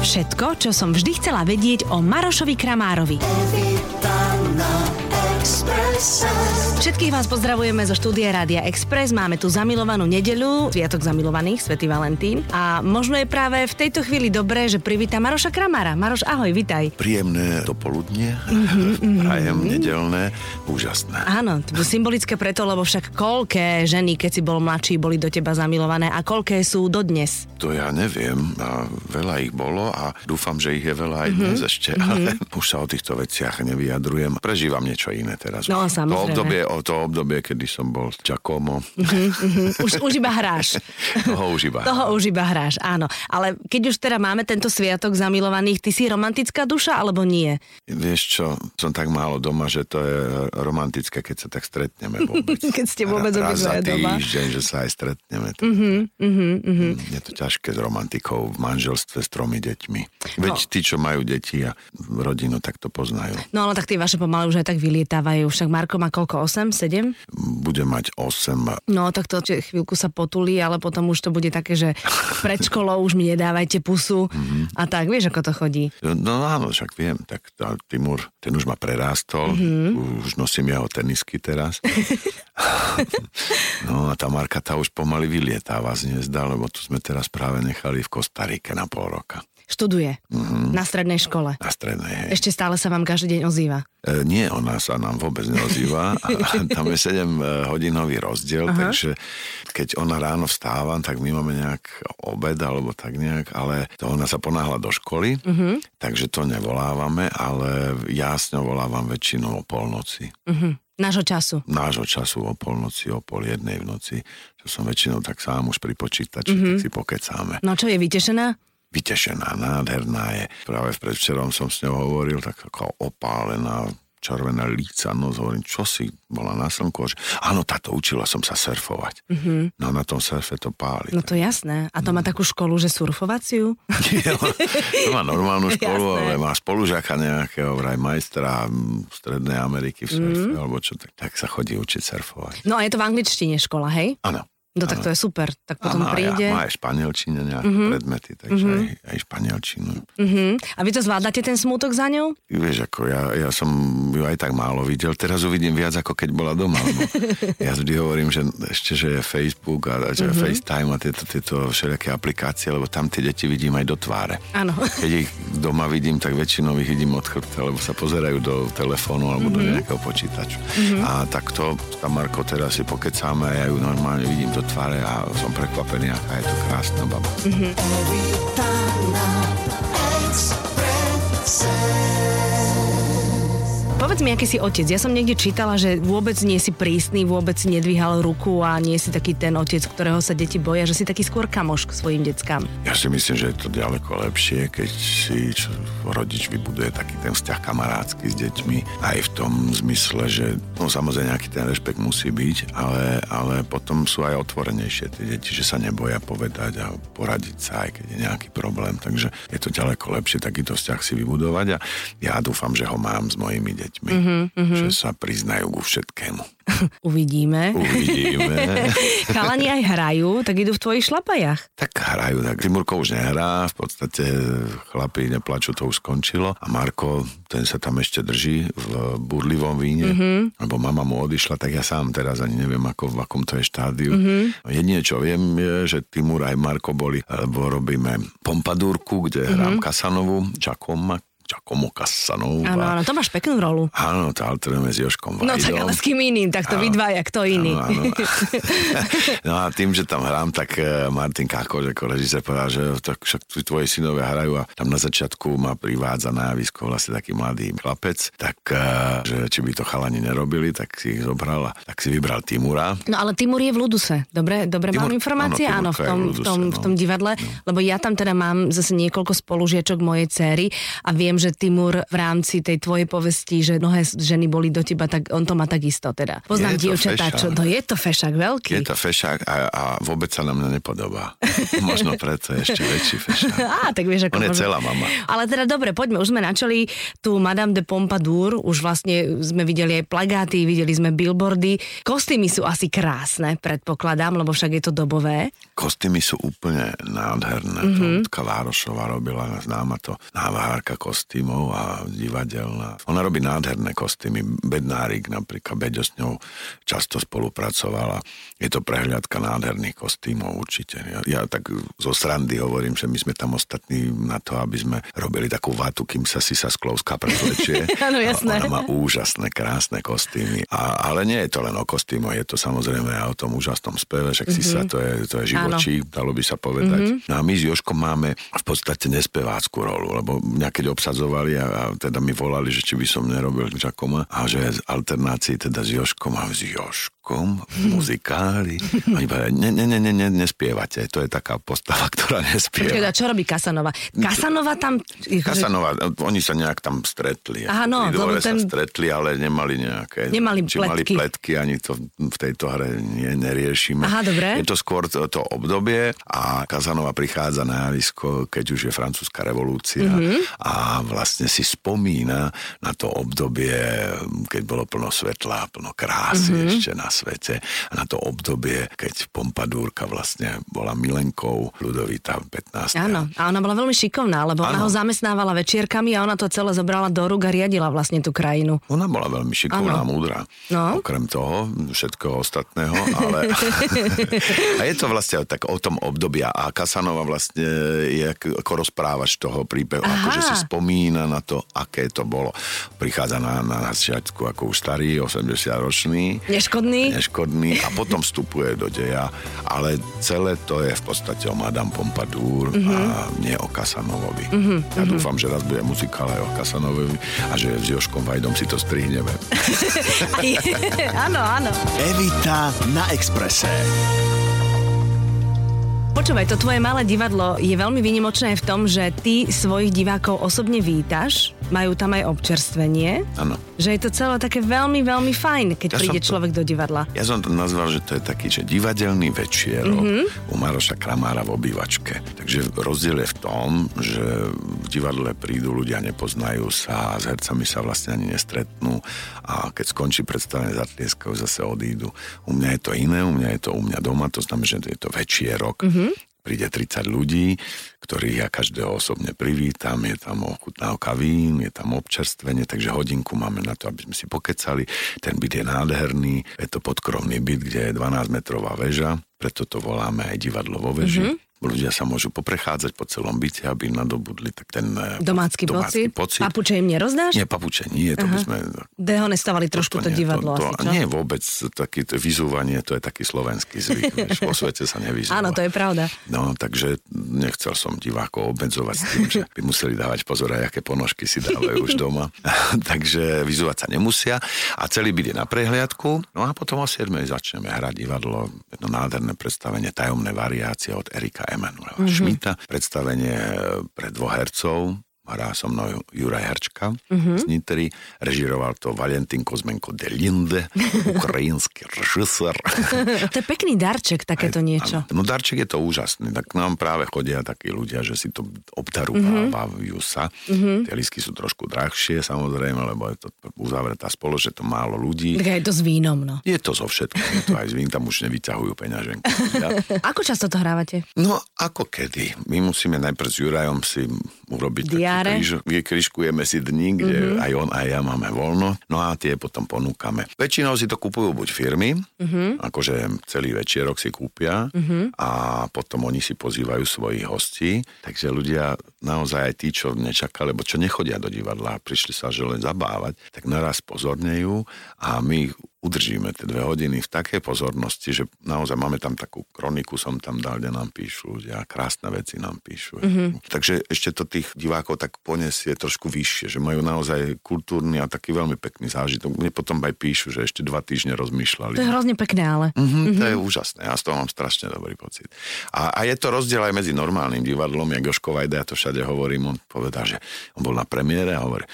Všetko, čo som vždy chcela vedieť o Marošovi Kramárovi. Všetkých vás pozdravujeme zo štúdia Rádia Express. Máme tu zamilovanú nedeľu, Sviatok zamilovaných, Svetý Valentín. A možno je práve v tejto chvíli dobré, že privíta Maroša Kramára. Maroš, ahoj, vitaj. Príjemné dopoludnie, mm-hmm, prajem nedelné, úžasné. Áno, to bolo symbolické preto, lebo však koľké ženy, keď si bol mladší, boli do teba zamilované a koľké sú dodnes? To ja neviem, a veľa ich bolo a dúfam, že ich je veľa aj dnes mm-hmm. ešte, mm-hmm. ale už sa o týchto veciach nevyjadrujem. Prežívam niečo iné teraz. No, samozrejme. To obdobie, to obdobie, kedy som bol Giacomo. Uh-huh, uh-huh. Už, už iba hráš. Toho už iba. Toho už iba hráš, áno. Ale keď už teda máme tento sviatok zamilovaných, ty si romantická duša alebo nie? Vieš čo, som tak málo doma, že to je romantické, keď sa tak stretneme vôbec. keď ste vôbec Raz za doma. týždeň, že sa aj stretneme. Uh-huh, uh-huh, uh-huh. Je to ťažké s romantikou v manželstve s tromi deťmi. Veď no. tí, čo majú deti a rodinu, tak to poznajú. No ale tak tie vaše pomaly už aj tak vylietávajú. Však Marko má koľko? 8, 7? Bude mať 8. No tak to chvíľku sa potulí, ale potom už to bude také, že pred školou už mi nedávajte pusu mm-hmm. a tak, vieš, ako to chodí. No áno, však viem, tak tá, Timur, ten už ma prerástol, mm-hmm. už nosím jeho tenisky teraz. no a tá Marka tá už pomaly vylietáva z hniezda, lebo tu sme teraz práve nechali v Kostarike na pol roka. Študuje mm-hmm. na strednej škole. Na strednej, hej. Ešte stále sa vám každý deň ozýva. E, nie, ona sa nám vôbec neozýva. tam je 7 e, hodinový rozdiel, Aha. takže keď ona ráno vstáva, tak my máme nejak obed alebo tak nejak, ale to ona sa ponáhla do školy, mm-hmm. takže to nevolávame, ale ja s ňou volávam väčšinou o polnoci. Mm-hmm. Nášho času. Nášho času o polnoci, o pol jednej v noci. Čo som väčšinou tak sám už pri počítači, mm-hmm. tak si pokecáme. No čo je vytešená? Vytešená, nádherná je. Práve predvčerom som s ňou hovoril, tak ako opálená, červené líca, no hovorím, čo si bola na slnku? Áno, táto učila som sa surfovať. Mm-hmm. No na tom surfe to páli. No to jasné. A to má takú školu, že surfovaciu? Nie, to má normálnu školu, ale má spolužaka nejakého vraj majstra Strednej Ameriky v surfe, mm-hmm. alebo čo, tak, tak sa chodí učiť surfovať. No a je to v angličtine škola, hej? Áno. No tak to je super. Tak potom má, príde... Má aj španielčine nejaké uh-huh. predmety, takže uh-huh. aj, aj španielčinu. Uh-huh. A vy to zvládate ten smútok za ňou? Vieš, ako ja, ja som ju aj tak málo videl, teraz uvidím viac, ako keď bola doma. Lebo ja vždy hovorím, že ešte, že je Facebook a že uh-huh. FaceTime a tieto, tieto všelijaké aplikácie, lebo tam tie deti vidím aj do tváre. Áno. Keď ich doma vidím, tak väčšinou ich vidím od chrbta, lebo sa pozerajú do telefónu alebo uh-huh. do nejakého počítaču. Uh-huh. A takto, tam Marko, teraz si pokecáme a ja ju normálne vidím do tváre a som prekvapený, aká je to krásna baba. Mm-hmm. Povedz mi, aký si otec. Ja som niekde čítala, že vôbec nie si prísny, vôbec nedvíhal ruku a nie si taký ten otec, ktorého sa deti boja, že si taký skôr kamoš k svojim deckám. Ja si myslím, že je to ďaleko lepšie, keď si rodič vybuduje taký ten vzťah kamarádsky s deťmi. Aj v tom zmysle, že no, samozrejme nejaký ten rešpekt musí byť, ale, ale potom sú aj otvorenejšie tie deti, že sa neboja povedať a poradiť sa, aj keď je nejaký problém. Takže je to ďaleko lepšie takýto vzťah si vybudovať a ja dúfam, že ho mám s mojimi deťmi deťmi, mm-hmm, že sa priznajú ku všetkému. Uvidíme. Uvidíme. Chalani aj hrajú, tak idú v tvojich šlapajach. Tak hrajú, tak Timurko už nehrá, v podstate chlapi neplačú, to už skončilo. A Marko, ten sa tam ešte drží v burlivom víne, mm-hmm. lebo mama mu odišla, tak ja sám teraz ani neviem, ako, v akom to je štádiu. Mm-hmm. Jedine, čo viem, je, že Timur aj Marko boli, lebo robíme pompadúrku, kde mm-hmm. hrám Kasanovu, Giacomo, Giacomo Casanova. Áno, áno, to máš peknú rolu. Áno, to alternujeme s Joškom Vajdom. No tak ale s kým iným, tak to áno, vy dvaja, kto iný. Áno, áno. no a tým, že tam hrám, tak eh, Martin Kákoš ako režisér povedal, že tak však tvoji synovia hrajú a tam na začiatku ma privádza na javisko vlastne taký mladý chlapec, tak eh, že či by to chalani nerobili, tak si ich zobral a tak si vybral Timura. No ale Timur je v Luduse, dobre, dobre Timur, mám informácie? Áno, áno v, tom, v, Luduse, v, tom, no. v tom divadle, lebo ja tam teda mám zase niekoľko spolužiečok mojej cery a viem, že Timur v rámci tej tvojej povesti, že mnohé ženy boli do teba, tak on to má takisto teda. Poznám dievčatá, čo, no je to fešák veľký. Je to fešák a, a vôbec sa na mňa nepodobá. Možno preto je ešte väčší fešák. Á, tak vieš, ako On je možno... celá mama. Ale teda dobre, poďme, už sme načali tu Madame de Pompadour, už vlastne sme videli aj plagáty, videli sme billboardy. Kostýmy sú asi krásne, predpokladám, lebo však je to dobové. Kostýmy sú úplne nádherné. Mm-hmm. To Várošová robila, známa to návárka kostýmov a divadelná. Ona robí nádherné kostýmy. Bednárik napríklad, Beďo s ňou často spolupracovala. Je to prehliadka nádherných kostýmov určite. Ja, ja tak zo srandy hovorím, že my sme tam ostatní na to, aby sme robili takú vatu, kým sa si sa sklovská prezlečie. Áno, jasné. Ona má úžasné, krásne kostýmy. A, ale nie je to len o kostýmoch, je to samozrejme aj o tom úžasnom speve, však mm-hmm. si sa, to je, to je živočí, dalo by sa povedať. Mm-hmm. No a my s Joškom máme v podstate nespeváckú rolu, lebo mňa keď obsadzovali a, a teda mi volali, že či by som nerobil Giacoma a že z alternácií teda s Joškom a s Joškom v muzikáli. Oni povedali, ne, ne, ne, ne, ne, nespievate, to je taká postava, ktorá nespieva. Počkaj, a čo robí Kasanova? Kasanova tam... Kasanova, oni sa nejak tam stretli. Aha, no, lebo ten- sa stretli, ale nemali nejaké... Nemali či mali pletky. pletky, ani to v tejto hre nie, neriešime. Aha, dobre. Je to skôr to, to obdobie a Kazanova prichádza na javisko, keď už je francúzska revolúcia Mhm. a vlastne si spomína na to obdobie, keď bolo plno svetla, plno krásy Mhm. ešte na svete a na to obdobie, keď Pompadúrka vlastne bola milenkou Ludovita 15. Áno, a ona bola veľmi šikovná, lebo ona Áno. ho zamestnávala večierkami a ona to celé zobrala do rúk a riadila vlastne tú krajinu. Ona bola veľmi šikovná, Áno. múdra. No. Okrem toho, všetkého ostatného, ale... a je to vlastne tak o tom období a Kasanova vlastne je ako rozprávač toho príbehu, Aha. akože si spomína na to, aké to bolo. Prichádza na, na začiatku ako už starý, 80-ročný, Neškodný? Neškodný a potom vstupuje do deja, ale celé to je v podstate o Madame Pompadour Mhm. mm-hmm. a nie o Kasanovovi. Mm-hmm. Ja dúfam, že raz bude muzikál aj o Kasanovovi a že s Joškom Vajdom si to strihneme. áno, áno. Evita na Exprese. Počúvaj, to tvoje malé divadlo je veľmi výnimočné v tom, že ty svojich divákov osobne vítaš, majú tam aj občerstvenie, Áno. Že je to celé také veľmi, veľmi fajn, keď Ja príde to- človek do divadla. Ja som to nazval, že to je taký, že divadelný večierok Mhm. mm-hmm. u Maroša Kramára v obývačke. Takže rozdiel je v tom, že v divadle prídu ľudia, nepoznajú sa, s hercami sa vlastne ani nestretnú a keď skončí predstavenie, zatlieskajú, zase odídu. U mňa je to iné, u mňa je to u mňa doma, to znamená, že je to večierok. Mm-hmm. Príde 30 ľudí, ktorých ja každého osobne privítam, je tam ochutnávka vín, je tam občerstvenie, takže hodinku máme na to, aby sme si pokecali. Ten byt je nádherný, je to podkrovný byt, kde je 12-metrová väža, preto to voláme aj divadlo vo veži. Mm-hmm. Ľudia sa môžu poprechádzať po celom byte, aby nadobudli tak ten eh, Domácky, domácky pocit. pocit. Papuče im nerozdáš? Nie, papuče nie, to by sme... Dehonestovali trošku to, nie, divadlo to, asi, čo? Nie, vôbec, taký to vyzúvanie, to je taký slovenský zvyk, vieš, vo svete sa nevyzúva. Áno, to je pravda. No, takže nechcel som divákov obmedzovať s tým, že by museli dávať pozor aj, aké ponožky si dávajú už doma. takže vyzúvať sa nemusia a celý byt je na prehliadku. No a potom o 7 začneme hrať divadlo, jedno nádherné predstavenie Tajomné variácie od Erika Emanuela mm-hmm. Šmita. Predstavenie pre dvoch hercov, hrá so mnou Juraj Herčka mm-hmm. z Nitry, režiroval to Valentín Kozmenko de Linde, ukrajinský režisér. To je pekný darček, takéto niečo. Áno. No darček je to úžasný, tak nám práve chodia takí ľudia, že si to obdarovávajú Mhm. sa. Mm-hmm. Tie lístky sú trošku drahšie, samozrejme, lebo je to uzavretá spoloč, že to málo ľudí. Tak je to s vínom, no. Je to zo všetkým, je to aj z vín, tam už nevyťahujú peňaženky. Ako často to hrávate? No, ako kedy? My musíme najprv s Jurajom si urobiť Diáre. taký kríž, vykrižkujeme si dni, kde Mhm. mm-hmm. aj on, aj ja máme voľno, no a tie potom ponúkame. Väčšinou si to kupujú buď firmy, Mhm. mm-hmm. akože celý večierok si kúpia mm-hmm. a potom oni si pozývajú svojich hostí, takže ľudia naozaj aj tí, čo nečakali, lebo čo nechodia do divadla, prišli sa že len zabávať, tak naraz pozornejú a my ich udržíme tie dve hodiny v takej pozornosti, že naozaj máme tam takú kroniku, som tam dal, kde nám píšu ľudia, krásne veci nám píšu. Mm-hmm. Takže ešte to tých divákov tak poniesie trošku vyššie, že majú naozaj kultúrny a taký veľmi pekný zážitok. Mne potom aj píšu, že ešte dva týždne rozmýšľali. To je hrozne pekné, ale. Mm-hmm, mm-hmm. To je úžasné, ja z toho mám strašne dobrý pocit. A, a je to rozdiel aj medzi normálnym divadlom, jak Joško Vajda, ja to všade hovorím, on povedal, že on bol na premiére a hovorí,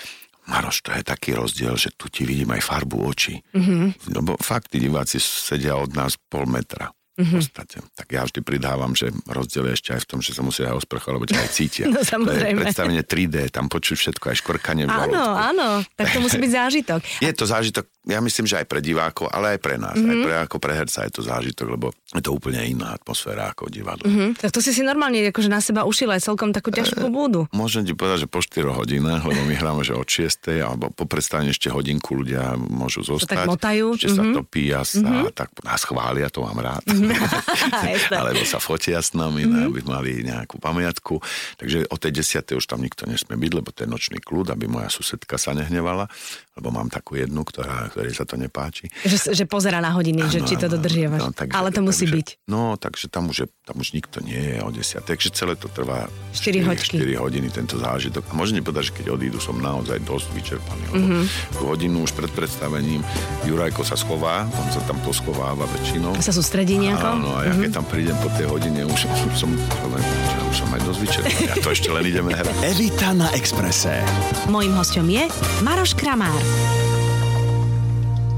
Maroš, to je taký rozdiel, že tu ti vidím aj farbu očí. Mm-hmm. Lebo fakt, tí diváci sedia od nás pol metra. Mm-hmm. V podstate. Tak ja vždy pridávam, že rozdiel je ešte aj v tom, že sa musia aj osprchovať, lebo ťa aj cítia. No samozrejme. To je predstavenie 3D, tam počuť všetko, aj škorkanie v Áno, áno, tak to musí byť zážitok. Je to zážitok, ja myslím, že aj pre divákov, ale aj pre nás, mm-hmm. aj pre, ako pre herca je to zážitok, lebo je to úplne iná atmosféra ako divadlo. Mm-hmm. Tak to si si normálne akože na seba ušil aj celkom takú ťažkú búdu. Môžem ti povedať, že po 4 hodinách, lebo my hráme, že od 6. alebo po predstavení ešte hodinku ľudia môžu zostať. tak motajú. Ešte mm-hmm. sa topia sa, mm-hmm. tak nás chvália, to mám rád. alebo sa fotia s nami, mm-hmm. aby mali nejakú pamiatku. Takže o tej 10. už tam nikto nesmie byť, lebo to je nočný kľud, aby moja susedka sa nehnevala, lebo mám takú jednu, ktorá, ktorej sa to nepáči. Že, že pozera na hodiny, ano, že či to dodržiavaš. No, takže, Ale to musí takže, byť. No, takže tam už, je, tam už nikto nie je o 10. Takže celé to trvá 4, 4, 4 hodiny, tento zážitok. A môžem povedať, že keď odídu, som naozaj dosť vyčerpaný. Mm-hmm. hodinu už pred predstavením Jurajko sa schová, on sa tam poschováva väčšinou. Sa sústredí nejako? Áno, a ja mm-hmm. keď tam prídem po tej hodine, už, som, už som aj dosť vyčerpaný. A to ešte len ideme hrať. Evita na Exprese. Mojím hostom je Maroš Kramár.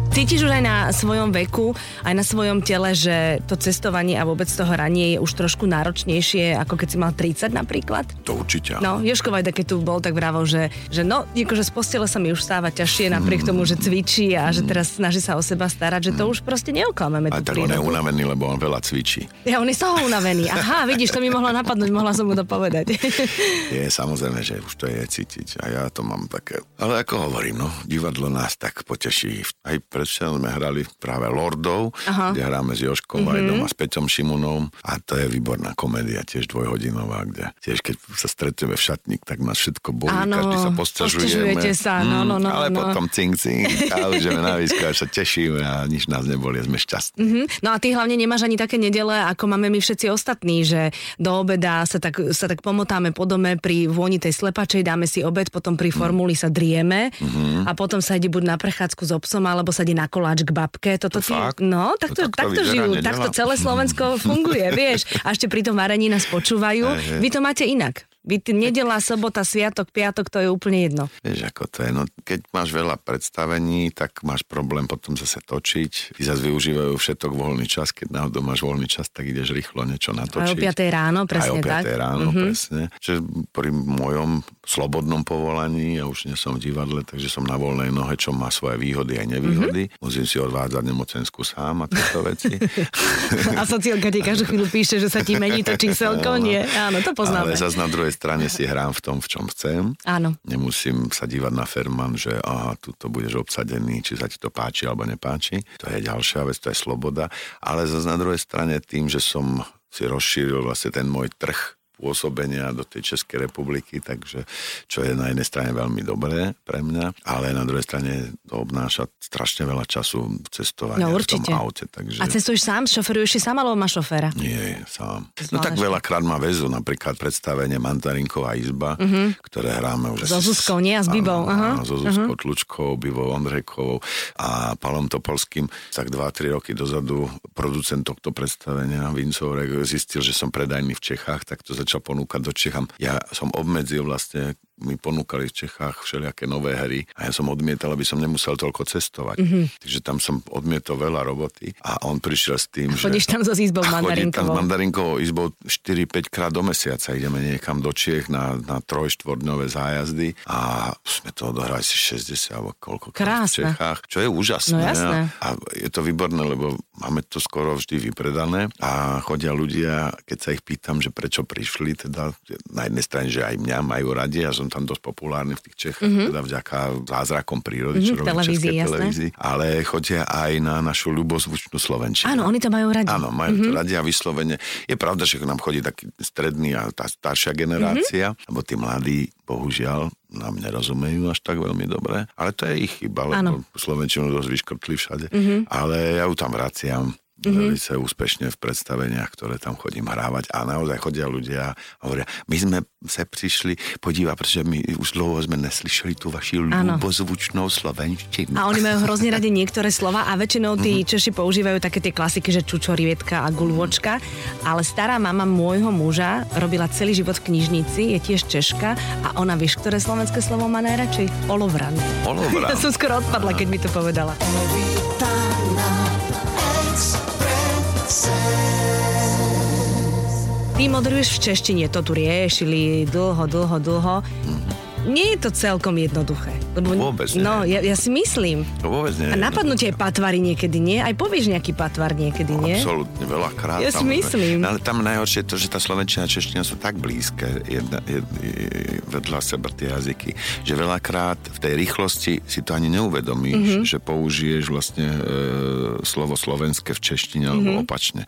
Cítiš už aj na svojom veku, aj na svojom tele, že to cestovanie a vôbec to hranie je už trošku náročnejšie, ako keď si mal 30 napríklad? To určite. No, Joško Vajda, keď tu bol, tak vravel, že, že no, akože z postele sa mi už stáva ťažšie napriek tomu, že cvičí a že teraz snaží sa o seba starať, že to už proste neoklameme. A tak on je unavený, lebo on veľa cvičí. Ja, on je toho unavený. Aha, vidíš, to mi mohlo napadnúť, mohla som mu to povedať. Je samozrejme, že už to je cítiť a ja to mám také. Ale ako hovorím, no, divadlo nás tak poteší. Aj pred Prešov sme hrali práve Lordov, Aha. kde hráme s Joškom mm-hmm. Vajdom a s Peťom Šimunom a to je výborná komédia, tiež dvojhodinová, kde tiež keď sa stretneme v šatník, tak nás všetko bolí, Áno, každý sa posťažujeme. sa, no, no, no. Ale no. potom cing, cing, a už na výsku a sa tešíme a nič nás neboli, sme šťastní. Mm-hmm. No a ty hlavne nemáš ani také nedele, ako máme my všetci ostatní, že do obeda sa tak, sa tak pomotáme po dome pri vôni tej slepačej, dáme si obed, potom pri formuli mm. sa drieme mm-hmm. a potom sa ide buď na prechádzku s obsom, alebo sa ide na koláč k babke. Toto to ty, no, takto, to takto žijú, takto celé Slovensko funguje, vieš. A ešte pri tom varení nás počúvajú. Vy to máte inak. Nedela, sobota, sviatok, piatok, to je úplne jedno. Vieš, ako to je. No, keď máš veľa predstavení, tak máš problém potom zase točiť. Ty zase využívajú všetok voľný čas. Keď náhodou máš voľný čas, tak ideš rýchlo niečo natočiť. Aj o 5 ráno, presne Aj o 5 tak. ráno, mm-hmm. presne. Čiže pri mojom slobodnom povolaní, ja už nie som v divadle, takže som na voľnej nohe, čo má svoje výhody aj nevýhody. Mm-hmm. Musím si odvádzať nemocenskú sám a tieto veci. a sociálka ti každú chvíľu píše, že sa ti mení to číselko, nie? Áno, to poznáme. Ale zase na druhej strane si hrám v tom, v čom chcem. Áno. Nemusím sa dívať na Ferman, že aha, tu budeš obsadený, či sa ti to páči alebo nepáči. To je ďalšia vec, to je sloboda. Ale zase na druhej strane tým, že som si rozšíril vlastne ten môj trh pôsobenia do tej Českej republiky, takže čo je na jednej strane veľmi dobré pre mňa, ale na druhej strane to obnáša strašne veľa času cestovania no, v tom aute. Takže... A cestuješ sám? Šoferuješ si sám alebo máš šoféra? Nie, sám. No tak veľakrát ma väzu, napríklad predstavenie Mandarinková izba, uh-huh. ktoré hráme už... So Zuzkou, nie? A s Bibou. Áno, so Zuzkou uh-huh. Tlučkou, Bibou Ondrejkovou a Palom Topolským. Tak 2-3 roky dozadu producent tohto predstavenia Vincovrek zistil, že som predajný v Čechách, tak to začal ponúkať do Čechám. Ja som obmedzil vlastne mi ponúkali v Čechách všelijaké nové hry a ja som odmietal, aby som nemusel toľko cestovať. Mm-hmm. Takže tam som odmietol veľa roboty a on prišiel s tým, a chodíš že... tam so izbou mandarinkovou. tam s mandarinkovou izbou 4-5 krát do mesiaca. Ideme niekam do Čiech na, na troj-štvordňové zájazdy a sme to odohrali si 60 alebo koľko v Čechách, čo je úžasné. No, jasné. A je to výborné, lebo máme to skoro vždy vypredané a chodia ľudia, keď sa ich pýtam, že prečo prišli, teda na jednej strane, že aj mňa majú radi a som som tam dosť populárny v tých Čechách, mm-hmm. teda vďaka zázrakom prírody, čo Mhm, robí televízii, televízii, ale chodia aj na našu ľubozvučnú Slovenčinu. Áno, oni to majú radi. Áno, majú mm-hmm. to radi a vyslovene. Je pravda, že nám chodí taký stredný a tá staršia generácia, mm-hmm. lebo tí mladí, bohužiaľ, nám nerozumejú až tak veľmi dobre, ale to je ich chyba, lebo. Slovenčinu dosť vyškrtli všade. Mm-hmm. Ale ja ju tam vraciam Mhm. Mm-hmm. veľmi úspešne v predstaveniach, ktoré tam chodím hrávať a naozaj chodia ľudia a hovoria, my sme sa prišli podívať, pretože my už dlouho sme neslyšeli tú vaši ľubozvučnou slovenštinu. A oni majú hrozne radi niektoré slova a väčšinou tí Češi používajú také tie klasiky, že čučorivietka a gulvočka, ale stará mama môjho muža robila celý život v knižnici, je tiež Češka a ona vieš, ktoré slovenské slovo má najradšej? Olovran. Olovran. Ja som skoro odpadla, keď mi to povedala. Ty moderuješ v češtine, to tu riešili dlho, dlho, dlho. Nie je to celkom jednoduché. Lebo, Vôbec nie. No, ja, ja si myslím. Vôbec nie. A ti aj patvary niekedy, nie? Aj povieš nejaký patvar niekedy, nie? Absolútne, veľakrát. Ja si samozrejme. myslím. No, ale tam najhoršie je to, že tá slovenčina a čeština sú tak blízke jedna, jed, vedľa seba tie jazyky, že veľakrát v tej rýchlosti si to ani neuvedomíš, Mhm. mm-hmm. že použiješ vlastne e, slovo slovenské v češtine alebo Mhm. opačne.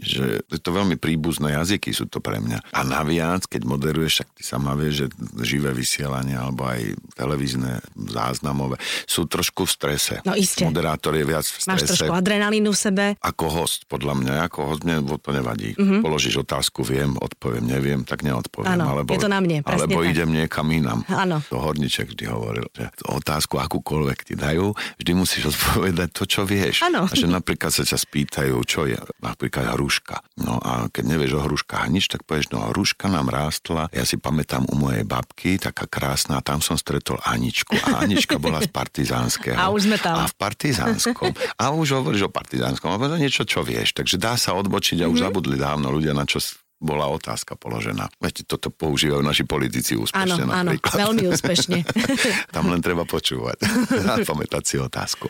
Že je to veľmi príbuzné jazyky sú to pre mňa. A naviac, keď moderuješ, tak ty sama vieš, že živé vysielanie alebo aj televízne záznamové sú trošku v strese. No iste. Moderátor je viac v Máš strese trošku adrenalínu v sebe. ako host, podľa mňa, ako host, mne to nevadí. Mhm. Mm-hmm. Položíš otázku, viem, odpoviem, neviem, tak neodpoviem. Áno, alebo, je to na mne, Alebo tak. idem niekam inam. Áno. To Horniček vždy hovoril, že otázku akúkoľvek ti dajú, vždy musíš odpovedať to, čo vieš. Áno. Že napríklad sa ťa spýtajú, čo je napríklad hruška. No a keď nevieš o hruškách nič, tak povieš, no hruška nám rástla, ja si pamätám u mojej babky, taká krásna, tam som stretol Aničku. A Anička bola z Partizánskeho. A už sme tam. A v Partizánskom. A už hovoríš o Partizánskom, je niečo, čo vieš. Takže dá sa odbočiť a už Mhm. zabudli dávno ľudia, na čo bola otázka položená. Viete, toto používajú naši politici úspešne Áno, áno, veľmi úspešne. Tam len treba počúvať a pamätať si otázku.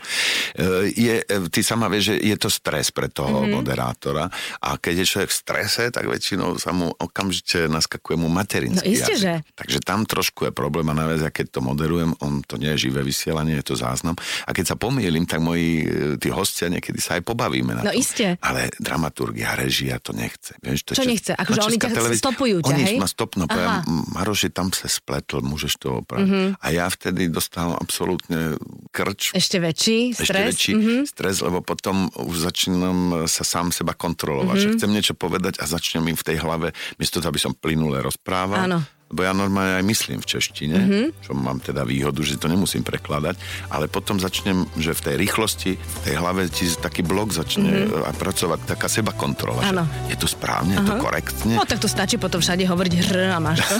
E, Je, e, ty sama vieš, že je to stres pre toho mm-hmm. moderátora a keď je človek v strese, tak väčšinou sa mu okamžite naskakuje mu materinský No isté, jazyk. že. Takže tam trošku je problém a najviac, ja keď to moderujem, on to nie je živé vysielanie, je to záznam. A keď sa pomýlim, tak moji e, tí hostia niekedy sa aj pobavíme na No tom. iste. Ale dramaturgia, režia to nechce. Vieš, to Čo nechce? Akože oni ťa televízia- stopujú ťa, oni hej? ma stopnú, poviem, Maroši, tam sa spletl, môžeš to opraviť. Mhm. Mm-hmm. A ja vtedy dostávam absolútne krč, Ešte väčší ešte stres. väčší Mhm. stres, lebo potom už začínam sa sám seba kontrolovať. Mhm. Mm-hmm. Že chcem niečo povedať a začnem im v tej hlave, miesto toho, aby som plynule rozprával. Áno. Lebo ja normálne aj myslím v češtine, Mhm. mm-hmm. čo mám teda výhodu, že to nemusím prekladať, ale potom začnem, že v tej rýchlosti, v tej hlave ti taký blok začne mm-hmm. pracovať, taká seba kontrola. Áno. Že je to správne, je to korektne. No tak to stačí potom všade hovoriť hr a máš to.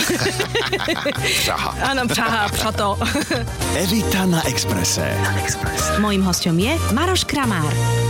Aha. Áno, pšaha, pša to. Evita na Exprese. Mojím hostom je Maroš Kramár.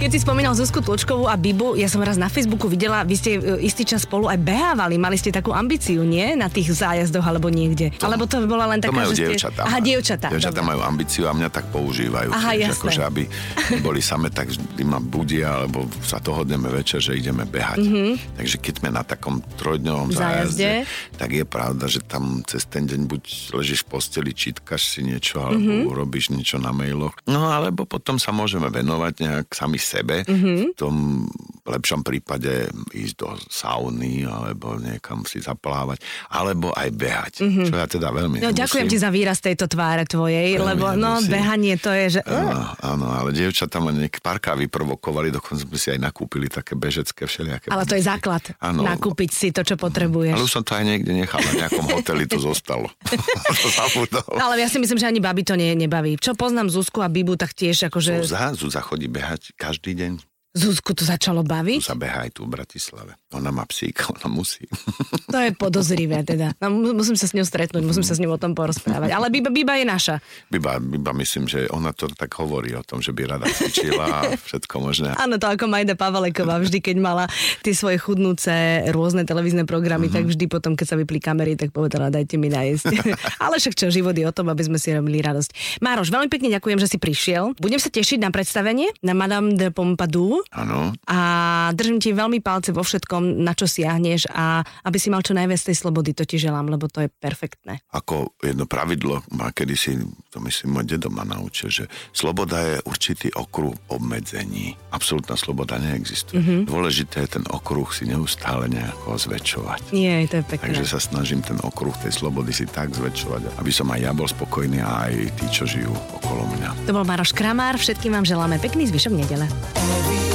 Keď si spomínal Zuzku Tločkovú a Bibu, ja som raz na Facebooku videla, vy ste e, istý čas spolu aj behávali, mali ste takú ambíciu, nie? Na tých zájazdoch alebo niekde. To, alebo to bola len To taká, majú že ste... dievčatá. Aha, dievčatá. Dievčatá majú ambíciu a mňa tak používajú. Aha, tiež, akože, aby neboli same, tak vždy ma budia, alebo sa dohodneme večer, že ideme behať. Mm-hmm. Takže keď sme na takom trojdňovom Zájazde. zájazde, tak je pravda, že tam cez ten deň buď ležíš v posteli, čítkaš si niečo, alebo mm-hmm. urobíš niečo na mailoch. No alebo potom sa môžeme venovať nejak sami sebe. Mm-hmm. V tom lepšom prípade ísť do sauny, alebo niekam si zaplávať, alebo aj behať. Mm-hmm. Čo ja teda veľmi No, ďakujem ti za výraz tejto tváre tvojej, Veľmi lebo no, behanie to je, že... Áno, áno, ale dievčatá ma nejak párkrát vyprovokovali, dokonca sme si aj nakúpili také bežecké všelijaké. Ale to je základ. Áno. Nakúpiť si to, čo potrebuješ. Ale už som to aj niekde nechal, na nejakom hoteli to zostalo. to zabudol. Ale ja si myslím, že ani babi to nie, nebaví. Čo poznám Zuzku a Bibu, tak tiež akože Zúza, Zúza chodí behať každý deň. Zuzku to začalo baviť. Zúza beha aj tu v Bratislave. Ona má psíka, ona musí. To je podozrivé teda. No, mu- musím sa s ňou stretnúť, musím sa s ňou o tom porozprávať. Ale Biba, Biba je naša. Biba, Biba, myslím, že ona to tak hovorí o tom, že by rada cvičila a všetko možné. Áno, to ako Majda Pavaleková, vždy keď mala tie svoje chudnúce rôzne televízne programy, mm-hmm. tak vždy potom, keď sa vypli kamery, tak povedala, dajte mi najesť. Ale však čo, život je o tom, aby sme si robili radosť. Mároš, veľmi pekne ďakujem, že si prišiel. Budem sa tešiť na predstavenie na Madame de Pompadour Áno. a držím ti veľmi palce vo všetkom, na čo siahneš a aby si mal čo najviac tej slobody, to ti želám, lebo to je perfektné. Ako jedno pravidlo ma kedysi, to myslím, môj dedo ma naučil, že sloboda je určitý okruh obmedzení. Absolutná sloboda neexistuje. Mm-hmm. Dôležité je ten okruh si neustále nejako zväčšovať. Nie, to je pekné. Takže sa snažím ten okruh tej slobody si tak zväčšovať, aby som aj ja bol spokojný a aj tí, čo žijú okolo mňa. To bol Maroš Kramár, všetkým vám želáme pekný zvyšok nedele. Every